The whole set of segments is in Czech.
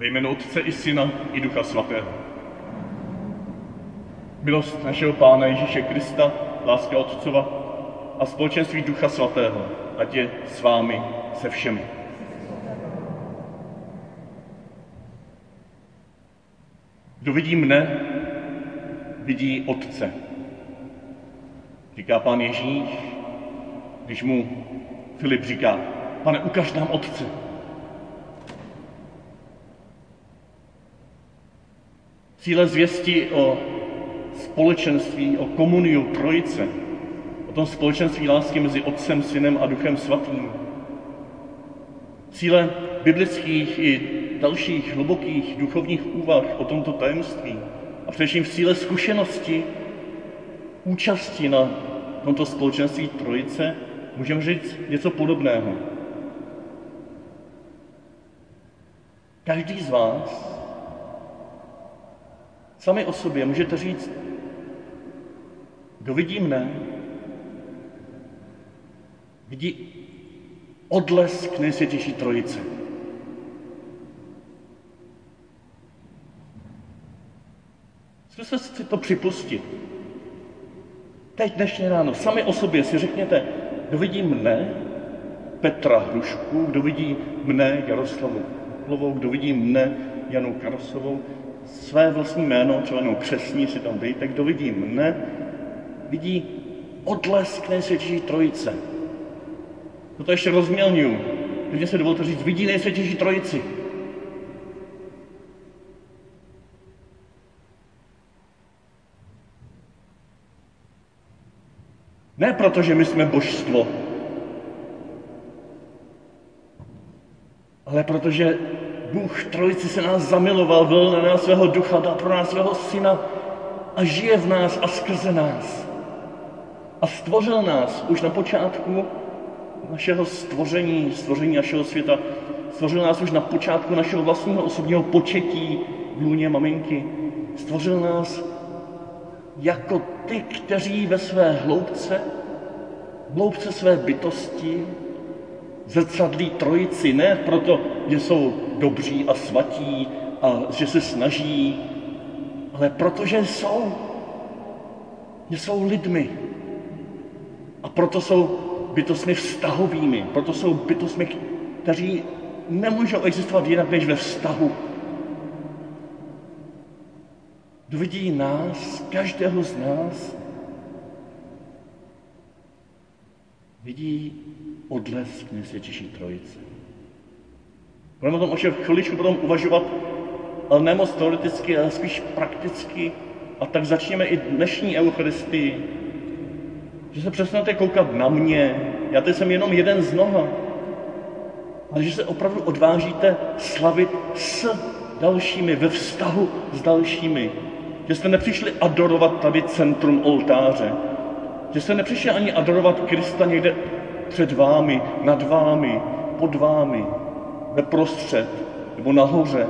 Ve jménu Otce i Syna i Ducha Svatého. Milost našeho Pána Ježíše Krista, láska Otcova a společenství Ducha Svatého, ať je s vámi se všemi. Kdo vidí mne, vidí Otce. Říká pán Ježíš, když mu Filip říká, pane, ukaž nám Otce. Cíle zvěsti o společenství, o komuniu Trojice, o tom společenství lásky mezi Otcem, Synem a Duchem Svatým. Cíle biblických i dalších hlubokých duchovních úvah o tomto tajemství a především v cíle zkušenosti, účasti na tomto společenství Trojice, můžeme říct něco podobného. Každý z vás sami o sobě můžete říct, kdo vidí mne, vidí odlesk nejsvětější trojice. Zkuste si to připustit. Teď dnešně ráno, sami o sobě si řekněte, kdo vidí mne, Petra Hrušku, kdo vidí mne, Jaroslavu Plovou, kdo vidí mne, Janu Karosovou, své vlastní jméno, třeba jenom křesní si tam dejte, kdo vidí mne, vidí odlesk nejsvětější trojice. No to ještě rozmělňuju. Když se dovolte říct, vidí nejsvětější trojici. Ne proto, že my jsme božstvo, ale protože Bůh Trojici se nás zamiloval, byl na nás svého ducha, dal pro nás svého syna a žije v nás a skrze nás. A stvořil nás už na počátku našeho stvoření, stvoření našeho světa. Stvořil nás už na počátku našeho vlastního osobního početí v lůně maminky. Stvořil nás jako ty, kteří ve své hloubce, hloubce své bytosti zrcadlí trojici, ne proto, že jsou dobří a svatí a že se snaží, ale protože jsou, jsou lidmi. A proto jsou bytostmi vztahovými, proto jsou bytostmi, kteří nemůžou existovat jinak než ve vztahu. Kdo vidí nás, každého z nás, vidí odlesk nejsvětější trojice. Budeme o tom ještě chviličku potom uvažovat, ale ne moc teoreticky, ale spíš prakticky. A tak začněme i dnešní Eucharistii. Že se přestanete koukat na mě, já teď jsem jenom jeden z mnoha, ale že se opravdu odvážíte slavit s dalšími, ve vztahu s dalšími. Že jste nepřišli adorovat tady centrum oltáře. Že jste nepřišli ani adorovat Krista někde před vámi, nad vámi, pod vámi, ve prostřed nebo nahoře.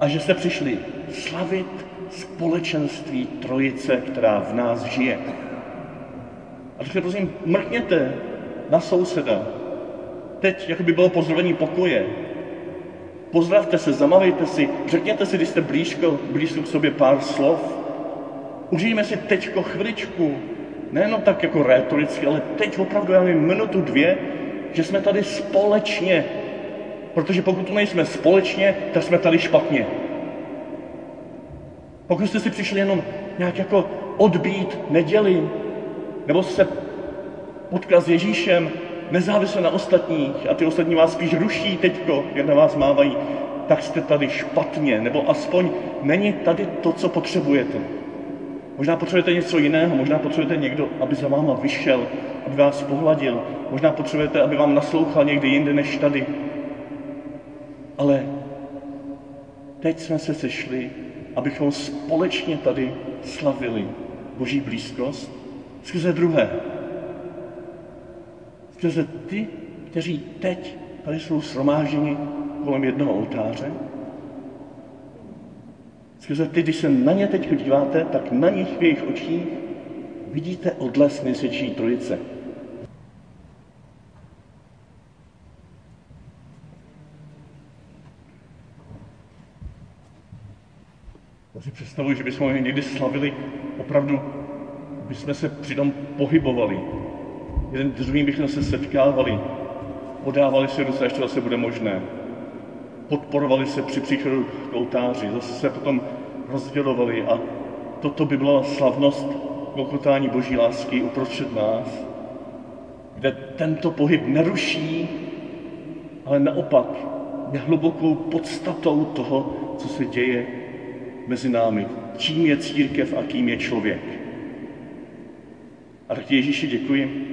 A že jste přišli slavit společenství Trojice, která v nás žije. A tak prosím, mrkněte na souseda. Teď, jako by bylo pozdravení pokoje. Pozdravte se, zamavejte si, řekněte si, když jste blízko, blízko k sobě pár slov. Užijeme si teďko chviličku nejenom tak jako rétoricky, ale teď opravdu, já nevím, minutu, dvě, že jsme tady společně. Protože pokud tu nejsme společně, tak jsme tady špatně. Pokud jste si přišli jenom nějak jako odbít neděli, nebo se potkat s Ježíšem, nezávisle na ostatních, a ty ostatní vás spíš ruší teďko, jak na vás mávají, tak jste tady špatně, nebo aspoň není tady to, co potřebujete. Možná potřebujete něco jiného, možná potřebujete někdo, aby za váma vyšel, aby vás pohladil. Možná potřebujete, aby vám naslouchal někde jinde než tady. Ale teď jsme se sešli, abychom společně tady slavili Boží blízkost skrze druhé. Skrze ty, kteří teď tady jsou shromážděni kolem jednoho oltáře, Skrze ty, když se na ně teď díváte, tak na nich v jejich očích vidíte odlesk nejsvětší trojice. Si představuji, že bychom někdy slavili opravdu, bychom se přitom pohybovali. Jeden druhým bychom se setkávali, podávali se do až to zase bude možné. Podporovali se při příchodu k oltáři, zase se potom rozdělovali a toto by byla slavnost klokotání Boží lásky uprostřed nás, kde tento pohyb neruší, ale naopak je hlubokou podstatou toho, co se děje mezi námi. Čím je církev a kým je člověk. A tak ti Ježíši děkuji,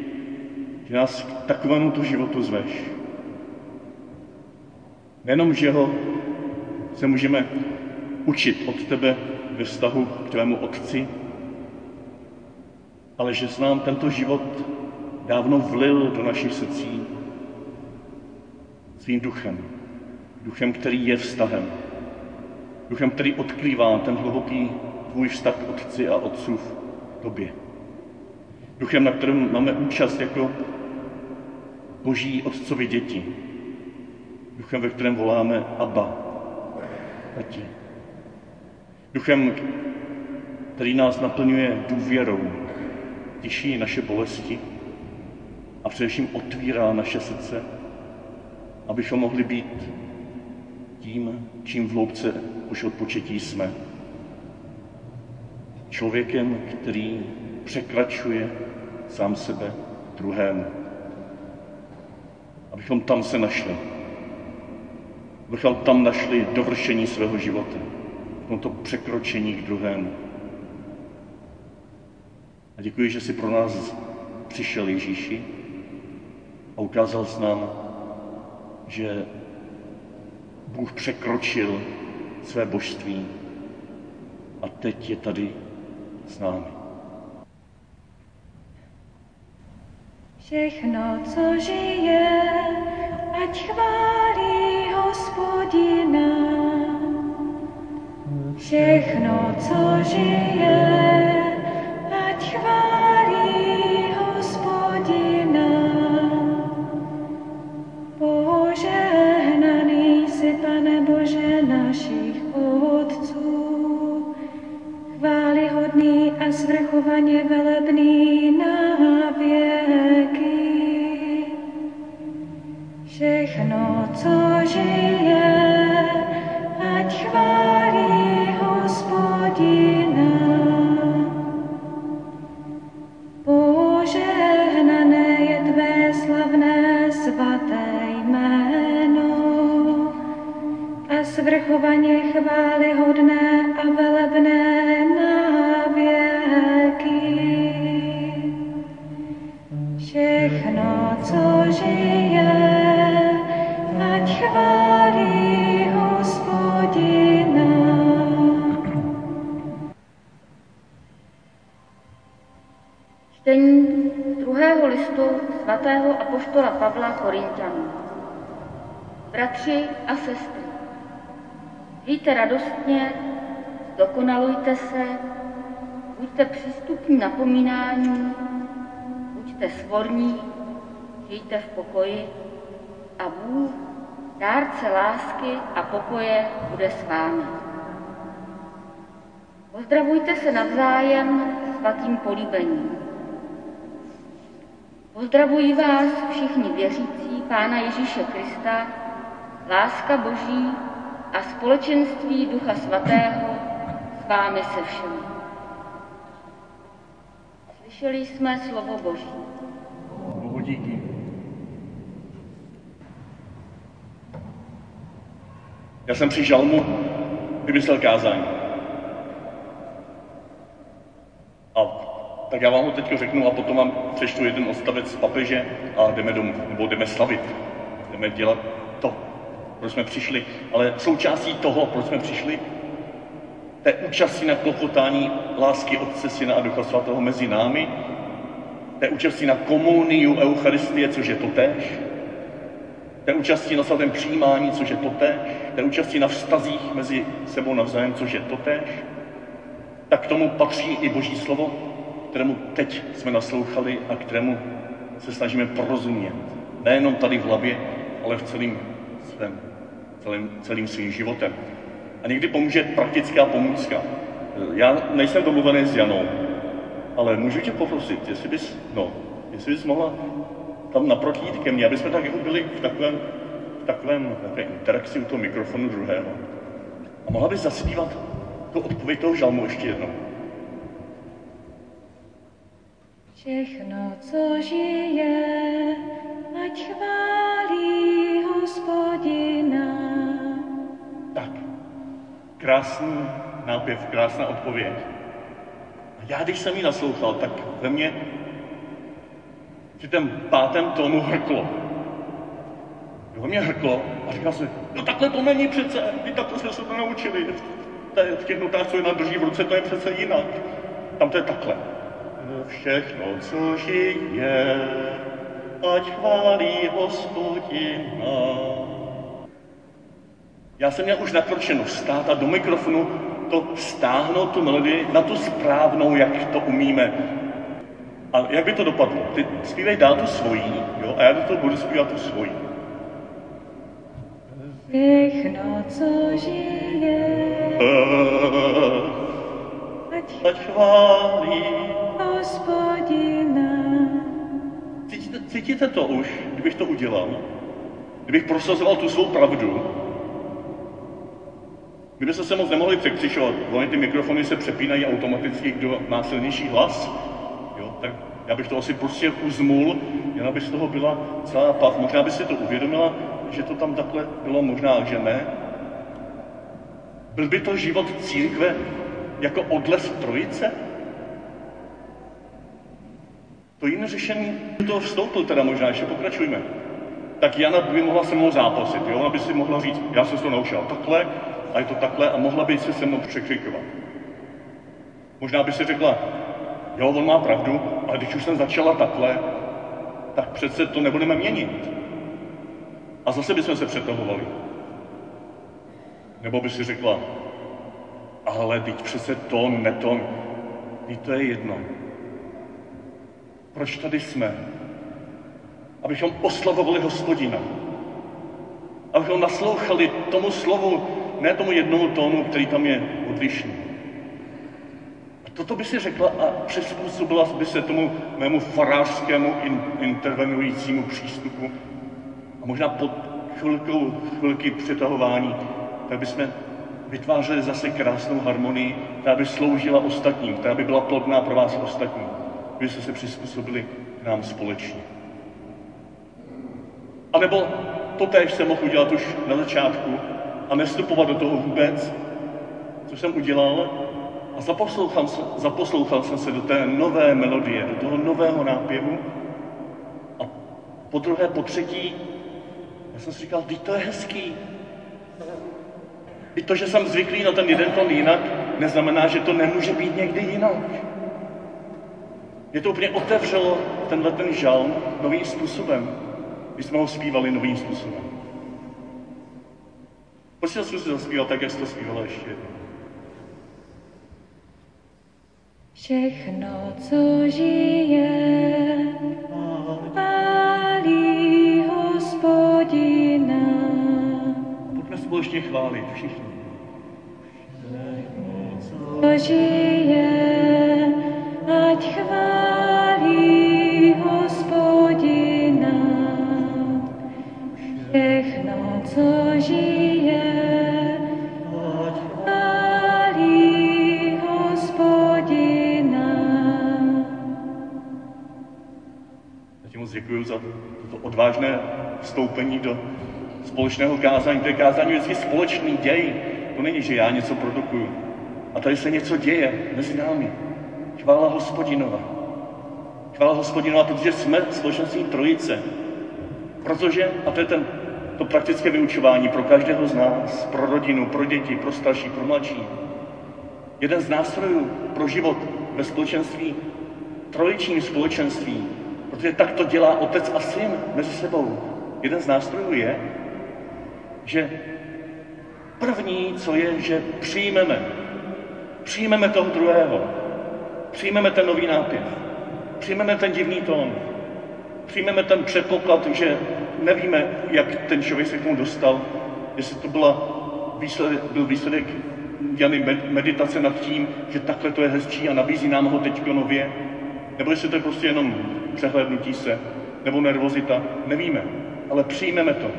že nás k takovému tu životu zveš. Nejenom, že ho se můžeme učit od tebe ve vztahu k tvému otci, ale že jsi nám tento život dávno vlil do našich srdcí svým duchem. Duchem, který je vztahem. Duchem, který odkrývá ten hluboký tvůj vztah k otci a otců v tobě. Duchem, na kterém máme účast jako boží otcovi děti. Duchem, ve kterém voláme Abba, Tati. Duchem, který nás naplňuje důvěrou, tiší naše bolesti a především otvírá naše srdce, abychom mohli být tím, čím v hloubce už od početí jsme. Člověkem, který překračuje sám sebe druhému. Abychom tam se našli. Abychom tam našli dovršení svého života. V tomto překročení k druhému. A děkuji, že jsi pro nás přišel Ježíši a ukázal s nám, že Bůh překročil své božství a teď je tady s námi. Všechno, co žije, ať chválí hospodina. Všechno, co žije, a zvrchovaně velebný na věky. Všechno, co žije, ať chválí hospodina. Požehnané je tvé slavné svaté jméno a svrchovaně chválihodné a velebné svatého apoštola Pavla Korintianů. Bratři a sestry, žijte radostně, dokonalujte se, buďte přístupní napomínání, buďte svorní, žijte v pokoji a Bůh, dárce lásky a pokoje, bude s vámi. Pozdravujte se navzájem svatým políbením. Pozdravují vás všichni věřící Pána Ježíše Krista, láska Boží a společenství Ducha Svatého s vámi se všemi. Slyšeli jsme slovo Boží. Bohu díky. Já jsem při žalmu vymyslel kázání. A tak já vám ho teď řeknu a potom vám přečtu jeden odstavec z papeže a jdeme domů, nebo jdeme slavit. Jdeme dělat to, proč jsme přišli. Ale součástí toho, proč jsme přišli, té účastí na klopotání lásky Otce, Syna a Ducha Svatého mezi námi, té účastí na komuniu Eucharistie, což je totéž, té účastí na svatém přijímání, což je totéž, té účastí na vztazích mezi sebou navzájem, což je totéž, tak k tomu patří i Boží slovo, kterému teď jsme naslouchali a kterému se snažíme porozumět. Nejenom tady v hlavě, ale v celým svém, celým, celým svým životem. A někdy pomůže praktická pomůcka. Já nejsem domluvený s Janou, ale můžu tě poprosit, jestli bys, no, jestli bys mohla tam naproti jít ke mně, aby jsme tak jako byli v takovém, v takovém takové interakci u toho mikrofonu druhého. A mohla bys zaspívat tu odpověď toho žalmu ještě jednou. Všechno, co žije, ať chválí hospodina. Tak, krásný nápěv, krásná odpověď. A já, když jsem ji naslouchal, tak ve mně při tom pátém tónu hrklo. Ve mně hrklo a říkal jsem, no takhle to není přece, i takhle jsme se to naučili. V těch notách, co je drží v ruce, to je přece jinak. Tam to je takhle. Všechno, co žije, ať chválí hospodina. Já jsem měl už nakročeno stát a do mikrofonu to stáhnout tu melodii na tu správnou, jak to umíme. A jak by to dopadlo? Ty zpívej dál tu svojí, jo, a já do toho budu zpívat tu svojí. Všechno, co žije, ať Ať chválí. Hospodina. Cítíte, cítíte to už, kdybych to udělal? Kdybych prosazoval tu svou pravdu? My bychom se moc nemohli překřišovat. Oni ty mikrofony se přepínají automaticky, kdo má silnější hlas. Jo, tak já bych to asi prostě uzmul, jen aby z toho byla celá pav. Možná by si to uvědomila, že to tam takhle bylo, možná, že ne. Byl by to život církve jako odlev trojice? To jiné řešení do toho vstoupil teda možná, ještě pokračujme. Tak Jana by mohla se mnou zápasit, jo? Ona by si mohla říct, já jsem se to naučila takhle, a je to takhle, a mohla by se se mnou překřikovat. Možná by si řekla, jo, on má pravdu, ale když už jsem začala takhle, tak přece to nebudeme měnit. A zase bychom se přetahovali. Nebo by si řekla, ale teď přece to, ne to, to je jedno. Proč tady jsme? Abychom oslavovali hospodina. Abychom naslouchali tomu slovu, ne tomu jednomu tónu, který tam je odlišný. A toto by si řekla a přizpůsobila by se tomu mému farářskému in, intervenujícímu přístupu. A možná pod chvilkou, chvilky přetahování, tak bychom vytvářeli zase krásnou harmonii, která by sloužila ostatním, která by byla plodná pro vás ostatní. Vy byste se přizpůsobili k nám společně. A nebo to též jsem mohl udělat už na začátku a nestupovat do toho vůbec, co jsem udělal, a zaposlouchal, zaposlouchal jsem se do té nové melodie, do toho nového nápěvu a po druhé, po třetí, já jsem si říkal, teď to je hezký. I to, že jsem zvyklý na ten jeden tón jinak, neznamená, že to nemůže být někdy jinak. Mě to úplně otevřelo tenhle ten žalm novým způsobem, když jsme ho zpívali novým způsobem. Pojď si zkusit zaspívat tak, jak jsi to zpívala ještě jednou. Všechno, co žije, chválí hospodina. Pojďme společně chválit všichni. Všechno, co žije, vstoupení do společného kázání. To je kázání vždycky společný děj. To není, že já něco produkuju. A tady se něco děje mezi námi. Chvála hospodinova. Chvála hospodinova, protože jsme společností trojice. Protože, a to je ten, to praktické vyučování pro každého z nás, pro rodinu, pro děti, pro starší, pro mladší. Jeden z nástrojů pro život ve společenství, trojičním společenství, protože tak to dělá otec a syn mezi sebou. Jeden z nástrojů je, že první, co je, že přijmeme. Přijmeme toho druhého. Přijmeme ten nový nápěv. Přijmeme ten divný tón. Přijmeme ten předpoklad, že nevíme, jak ten člověk se k tomu dostal, jestli to byla výsledek, byl výsledek Jany meditace nad tím, že takhle to je hezčí a nabízí nám ho teď nově, nebo jestli to je prostě jenom přehlednutí se, nebo nervozita, nevíme, ale přijmeme to.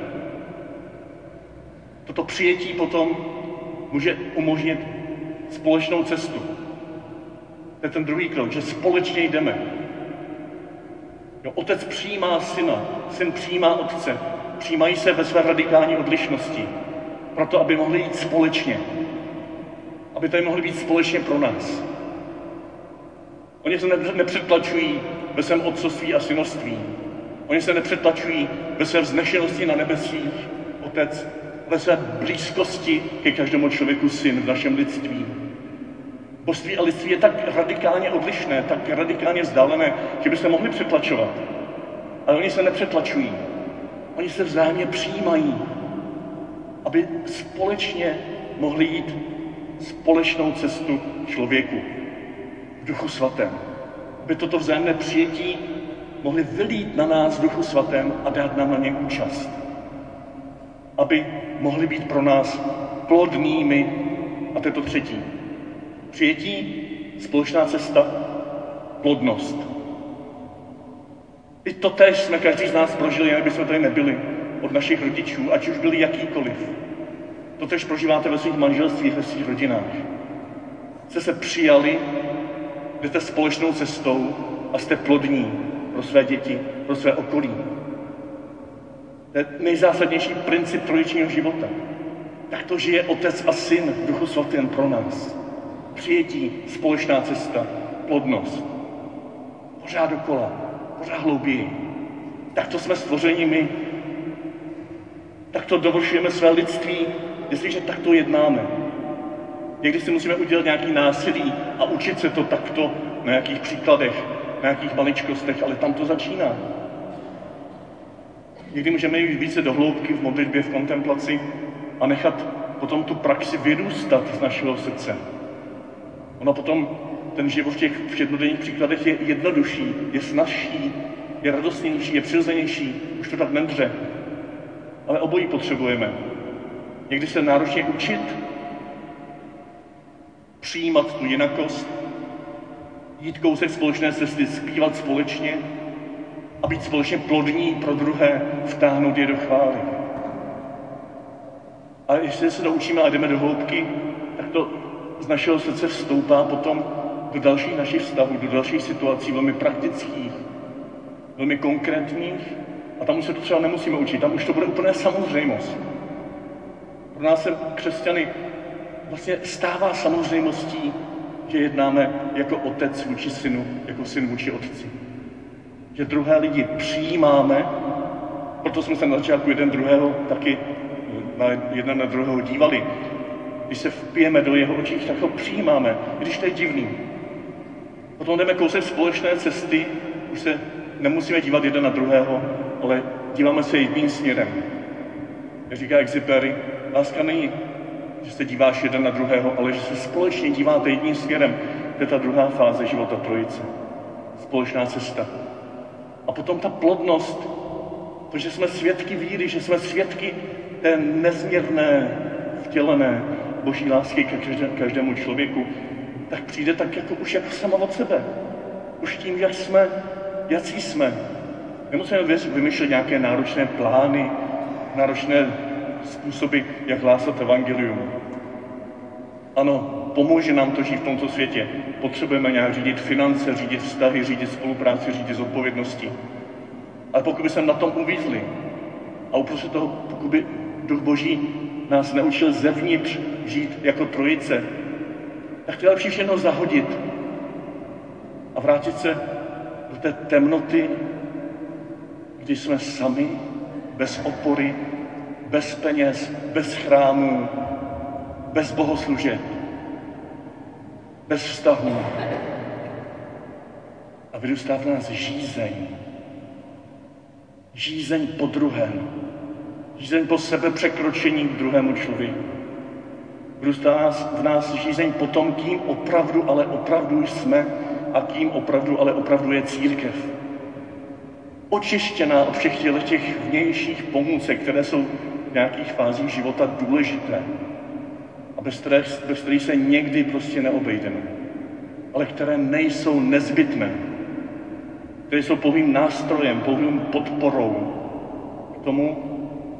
Toto přijetí potom může umožnit společnou cestu. To je ten druhý krok, že společně jdeme. Jo, otec přijímá syna, syn přijímá otce, přijímají se ve své radikální odlišnosti, proto aby mohli jít společně, aby tady mohli být společně pro nás. Oni se nepřetlačují ve svém otcovství a synoství. Oni se nepřetlačují ve své vznešenosti na nebesích, otec, ve své blízkosti ke každému člověku syn v našem lidství. Božství a lidství je tak radikálně odlišné, tak radikálně vzdálené, že by se mohli přetlačovat. Ale oni se nepřetlačují. Oni se vzájemně přijímají, aby společně mohli jít společnou cestu člověku v duchu svatém. Aby toto vzájemné přijetí mohli vylít na nás v duchu svatém a dát nám na něm účast. Aby mohli být pro nás plodnými, a to je to třetí. Přijetí, společná cesta, plodnost. I to tež jsme každý z nás prožili, jinak bychom tady nebyli od našich rodičů, ať už byli jakýkoliv. To tež prožíváte ve svých manželstvích, ve svých rodinách. Jste se přijali, jdete společnou cestou a jste plodní pro své děti, pro své okolí. To je nejzásadnější princip trojičního života. Tak to žije Otec a Syn v Duchu Svatém pro nás. Přijetí, společná cesta, plodnost. Pořád dokola, pořád hlouběji. Tak to jsme stvořeni my. Tak to dovršujeme své lidství, jestliže takto jednáme. Někdy si musíme udělat nějaký násilí a učit se to takto na nějakých příkladech, na nějakých maličkostech, ale tam to začíná. Někdy můžeme jít více do hloubky v modlitbě, v kontemplaci a nechat potom tu praxi vyrůstat z našeho srdce. Ono potom ten život v těch všednodenních příkladech je jednodušší, je snažší, je radostnější, je přirozenější, už to tak nedře. Ale obojí potřebujeme. Někdy se náročně učit, přijímat tu jinakost, jít kousek společné cesty, zpívat společně a být společně plodní pro druhé, vtáhnout je do chvály. A jestli se to učíme a jdeme do hloubky, tak to z našeho srdce vstoupá potom do dalších našich vztahů, do dalších situací, velmi praktických, velmi konkrétních. A tam už se to třeba nemusíme učit, tam už to bude úplně samozřejmost. Pro nás se křesťany vlastně stává samozřejmostí, že jednáme jako otec vůči synu, jako syn vůči otci. Že druhé lidi přijímáme, proto jsme se na začátku jeden druhého taky na jeden na druhého dívali. Když se vpijeme do jeho očí, tak ho přijímáme, když to je divný. Potom jdeme kousek společné cesty, už se nemusíme dívat jeden na druhého, ale díváme se jedním směrem. Jak říká Exupery, láska není, že se díváš jeden na druhého, ale že se společně díváte jedním směrem. To je ta druhá fáze života trojice. Společná cesta. A potom ta plodnost, to, že jsme svědky víry, že jsme svědky té nezměrné, vtělené boží lásky ke každému člověku, tak přijde tak jako už jako sama od sebe. Už tím, jak jsme, jací jsme. Nemusíme vymýšlet nějaké náročné plány, náročné způsoby, jak hlásat evangelium. Ano, pomůže nám to žít v tomto světě. Potřebujeme nějak řídit finance, řídit vztahy, řídit spolupráci, řídit zodpovědnosti. Ale pokud by se na tom uvízli a uprostřed toho, pokud by Duch Boží nás neučil zevnitř žít jako trojice, tak to je lepší všechno zahodit a vrátit se do té temnoty, kdy jsme sami, bez opory, bez peněz, bez chrámů, bez bohoslužeb, bez vztahů. A vyrůstá v nás žízeň. Žízeň po druhém. Žízeň po sebe překročení k druhému člověku. Vyrůstá v nás žízeň po tom, kým opravdu, ale opravdu jsme a kým opravdu, ale opravdu je církev. Očištěná od všech těch vnějších pomůcek, které jsou v nějakých fázích života důležité. a bez kterých, bez kterých se někdy prostě neobejdeme, ale které nejsou nezbytné, které jsou pouhým nástrojem, pouhým podporou k tomu,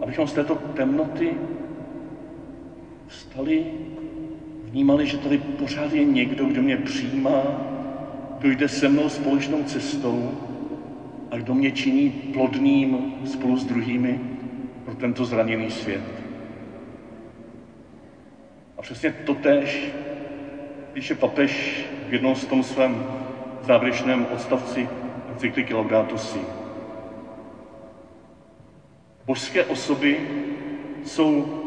abychom z této temnoty vstali, vnímali, že tady pořád je někdo, kdo mě přijímá, kdo jde se mnou společnou cestou a kdo mě činí plodným spolu s druhými pro tento zraněný svět. A přesně totéž píše papež v jednom z tom svém závěrečném odstavci encykliky Laudato Si. Božské osoby jsou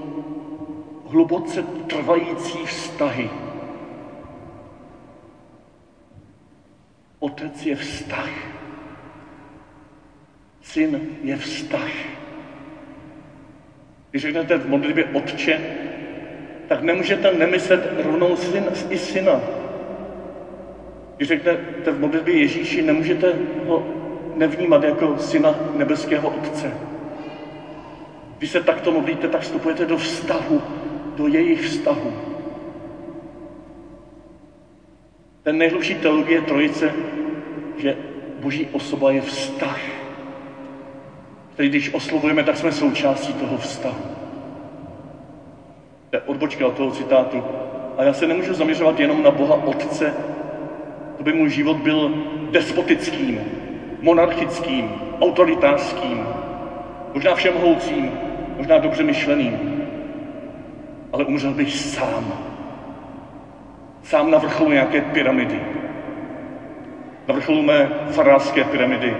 hluboce trvající vztahy. Otec je vztah. Syn je vztah. Když řeknete v modlitbě Otče, tak nemůžete nemyslet rovnou syn i syna. Když řeknete v modlitbě Ježíši, nemůžete ho nevnímat jako syna nebeského Otce. Když se takto modlíte, tak vstupujete do vztahu, do jejich vztahu. Ten nejhlubší teologie Trojice, že Boží osoba je vztah, který když oslovujeme, tak jsme součástí toho vztahu. To je odbočka od toho citátu. A já se nemůžu zaměřovat jenom na Boha Otce, to by můj život byl despotickým, monarchickým, autoritářským, možná všemhoucím, možná dobře myšleným, ale umřel bych sám. Sám na vrcholu nějaké pyramidy. Na vrcholu mé farářské pyramidy,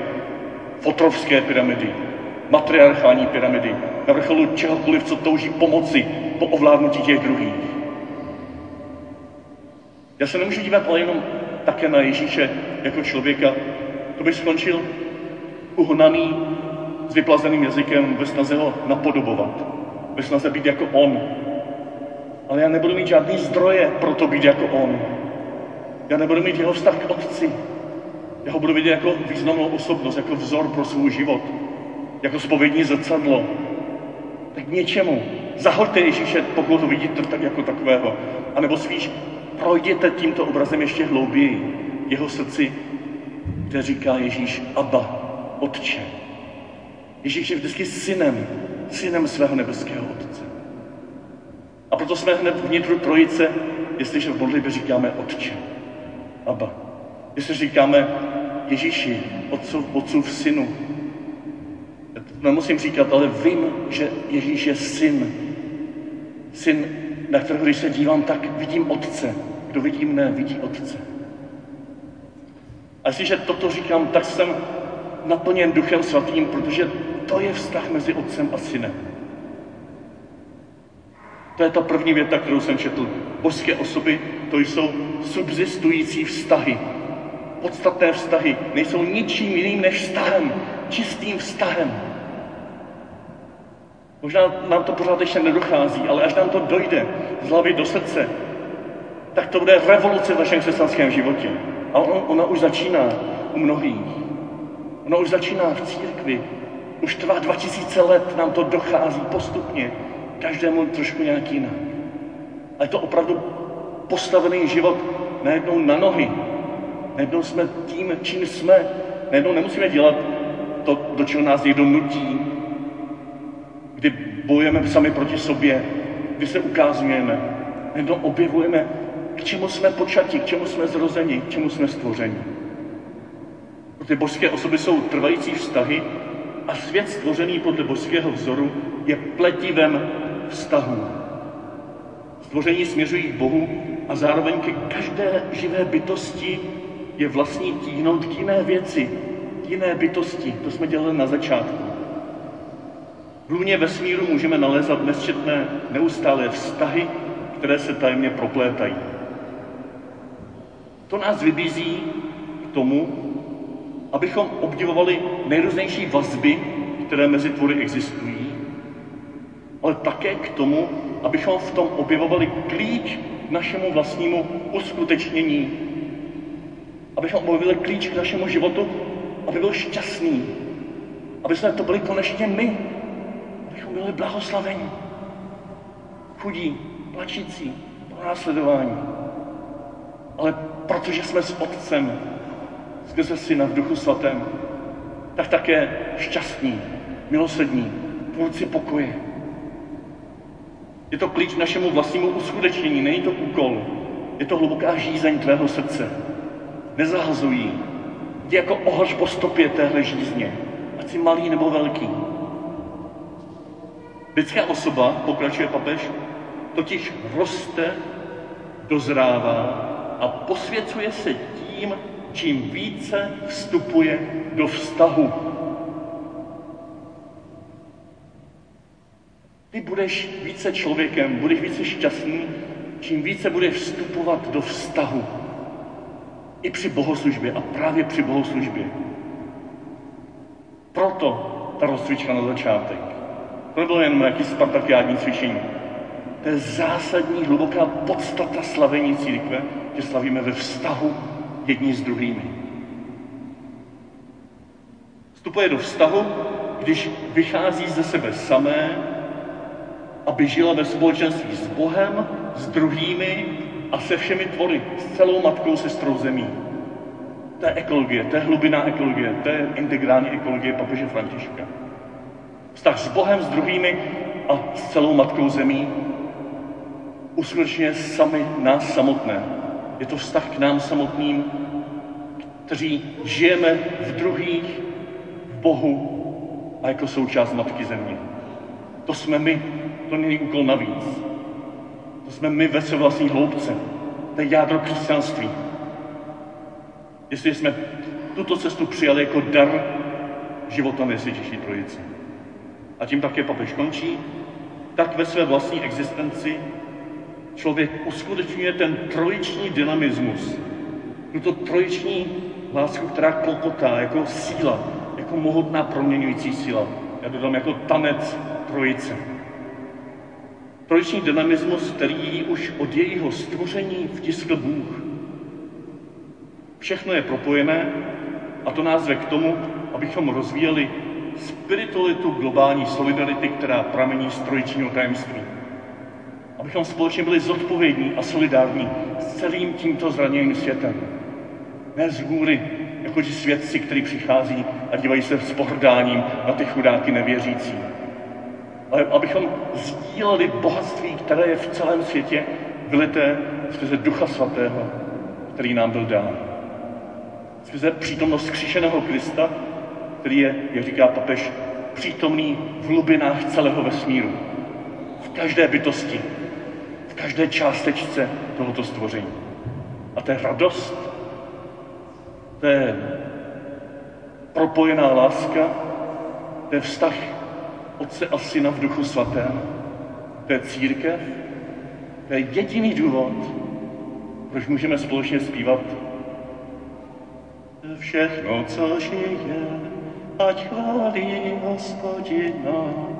fotrovské pyramidy, matriarchální pyramidy, na vrcholu čehokoliv, co touží pomoci po ovládnutí těch druhých. Já se nemůžu dívat ale jenom také na Ježíše jako člověka. To bych skončil uhnaný s vyplazeným jazykem ve snaze ho napodobovat, ve snaze být jako on. Ale já nebudu mít žádný zdroje pro to být jako on. Já nebudu mít jeho vztah k otci. Já ho budu vidět jako významnou osobnost, jako vzor pro svůj život, jako spovědní zrcadlo. Tak něčemu. Zahoďte Ježíše, pokud ho vidíte tak jako takového. A nebo spíš projděte tímto obrazem ještě hlouběji. Jeho srdci, kde říká Ježíš Abba, Otče. Ježíš je vždycky synem, synem svého nebeského Otce. A proto jsme hned vnitru trojice, jestliže v modlitbě říkáme Otče, Abba. Jestli říkáme Ježíši, Otcův, Otcův synu. Já to nemusím říkat, ale vím, že Ježíš je syn. Syn, na kterého když se dívám, tak vidím Otce. Kdo vidí mne, vidí Otce. A jestliže toto říkám, tak jsem naplněn Duchem Svatým, protože to je vztah mezi Otcem a Synem. To je ta první věta, kterou jsem četl. Božské osoby, to jsou subsistující vztahy. Podstatné vztahy nejsou ničím jiným než vztahem, čistým vztahem. Možná nám to pořád ještě nedochází, ale až nám to dojde z hlavy do srdce, tak to bude revoluce v našem křesťanském životě. A on, ona už začíná u mnohých. Ona už začíná v církvi. Už trvá 2000 let, nám to dochází postupně. Každému trošku nějak jinak. A je to opravdu postavený život najednou na nohy. Najednou jsme tím, čím jsme. Najednou nemusíme dělat to, do čeho nás někdo nutí, kdy bojujeme sami proti sobě, kdy se ukázujeme. Najednou objevujeme, k čemu jsme počati, k čemu jsme zrozeni, k čemu jsme stvořeni. Ty božské osoby jsou trvající vztahy a svět stvořený podle božského vzoru je pletivem vztahů. Stvoření směřují k Bohu a zároveň ke každé živé bytosti je vlastní tíhnout k jiné věci, k jiné bytosti. To jsme dělali na začátku. V hlubně vesmíru můžeme nalézat nesčetné neustálé vztahy, které se tajemně proplétají. To nás vybízí k tomu, abychom obdivovali nejrůznější vazby, které mezi tvory existují, ale také k tomu, abychom v tom objevovali klíč k našemu vlastnímu uskutečnění. Abychom objevili klíč k našemu životu, aby byl šťastný. Aby jsme to byli konečně my. Abychom byli blahoslavení. Chudí, plačící, následování. Ale protože jsme s Otcem, skrze Syna v Duchu Svatém, tak také šťastní, milosrdní, tvůrci pokoje. Je to klíč k našemu vlastnímu uskutečnění, není to úkol. Je to hluboká žízeň tvého srdce. Nezahazují. Jdi jako ohač po stopě téhle žízně, ať jsi malý nebo velký. Lidská osoba, pokračuje papež, totiž roste, dozrává a posvěcuje se tím, čím více vstupuje do vztahu. Ty budeš více člověkem, budeš více šťastný, čím více budeš vstupovat do vztahu. I při bohoslužbě a právě při bohoslužbě. Proto ta rozcvička na začátek. To nebylo jen nějaký spartakiádní cvičení. To je zásadní, hluboká podstata slavení církve, že slavíme ve vztahu jedni s druhými. Vstupuje do vztahu, když vychází ze sebe samé, aby žila ve společenství s Bohem, s druhými a se všemi tvory, s celou matkou sestrou zemí. To je ekologie, to je hlubiná ekologie, to je integrální ekologie papeže Františka. Vztah s Bohem, s druhými a s celou matkou zemí uskutečně sami nás samotné. Je to vztah k nám samotným, kteří žijeme v druhých, v Bohu a jako součást Matky Země. To jsme my, není úkol navíc. To jsme my ve své vlastní hloubce. To je jádro křesťanství. Jestli jsme tuto cestu přijali jako dar života Ježíši Trojice. A tím také papež končí, tak ve své vlastní existenci člověk uskutečňuje ten trojiční dynamismus, tuto trojiční lásku, která klopotá jako síla, jako mohutná proměňující síla. Já dodám jako tanec trojice. Trojiční dynamismus, který už od jejího stvoření vtiskl Bůh. Všechno je propojené a to nás ve k tomu, abychom rozvíjeli spiritualitu globální solidarity, která pramení z trojičního tajemství abychom společně byli zodpovědní a solidární s celým tímto zraněným světem. Ne z hůry, jako ti svědci, kteří přichází a dívají se s pohrdáním na ty chudáky nevěřící. Ale abychom sdíleli bohatství, které je v celém světě vylité skrze Ducha Svatého, který nám byl dán. Skrze přítomnost křišeného Krista, který je, jak říká papež, přítomný v hlubinách celého vesmíru. V každé bytosti, v každé částečce tohoto stvoření. A to je radost, to je propojená láska, to je vztah Otce a Syna v Duchu Svatém, to je církev, to je jediný důvod, proč můžeme společně zpívat Všechno, co žije, ať chválí Hospodina.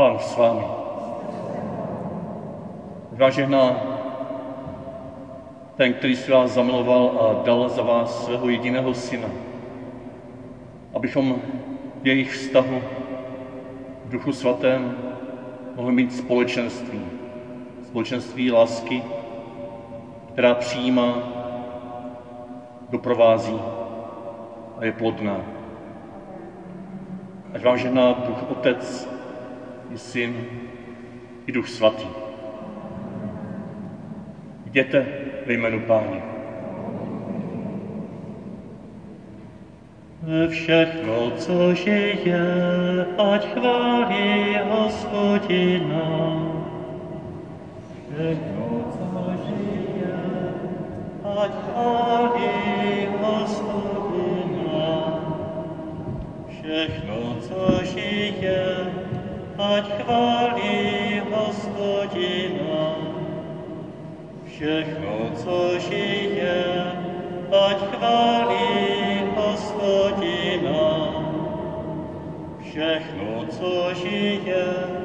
Pán s vámi. Vážená, ten, který si vás zamiloval a dal za vás svého jediného syna, abychom v jejich vztahu v Duchu Svatém mohli mít společenství. Společenství lásky, která přijímá, doprovází a je plodná. Ať vám žehná Duch Otec, i Syn, i Duch Svatý. Jděte ve jménu Páně. Všechno, co žije, ať chválí Hospodina. Všechno, co žije, ať chválí Hospodina. Všechno, co žije, ať chválí hospodina. Všechno, co žije, ať chválí hospodina. Všechno, co žije,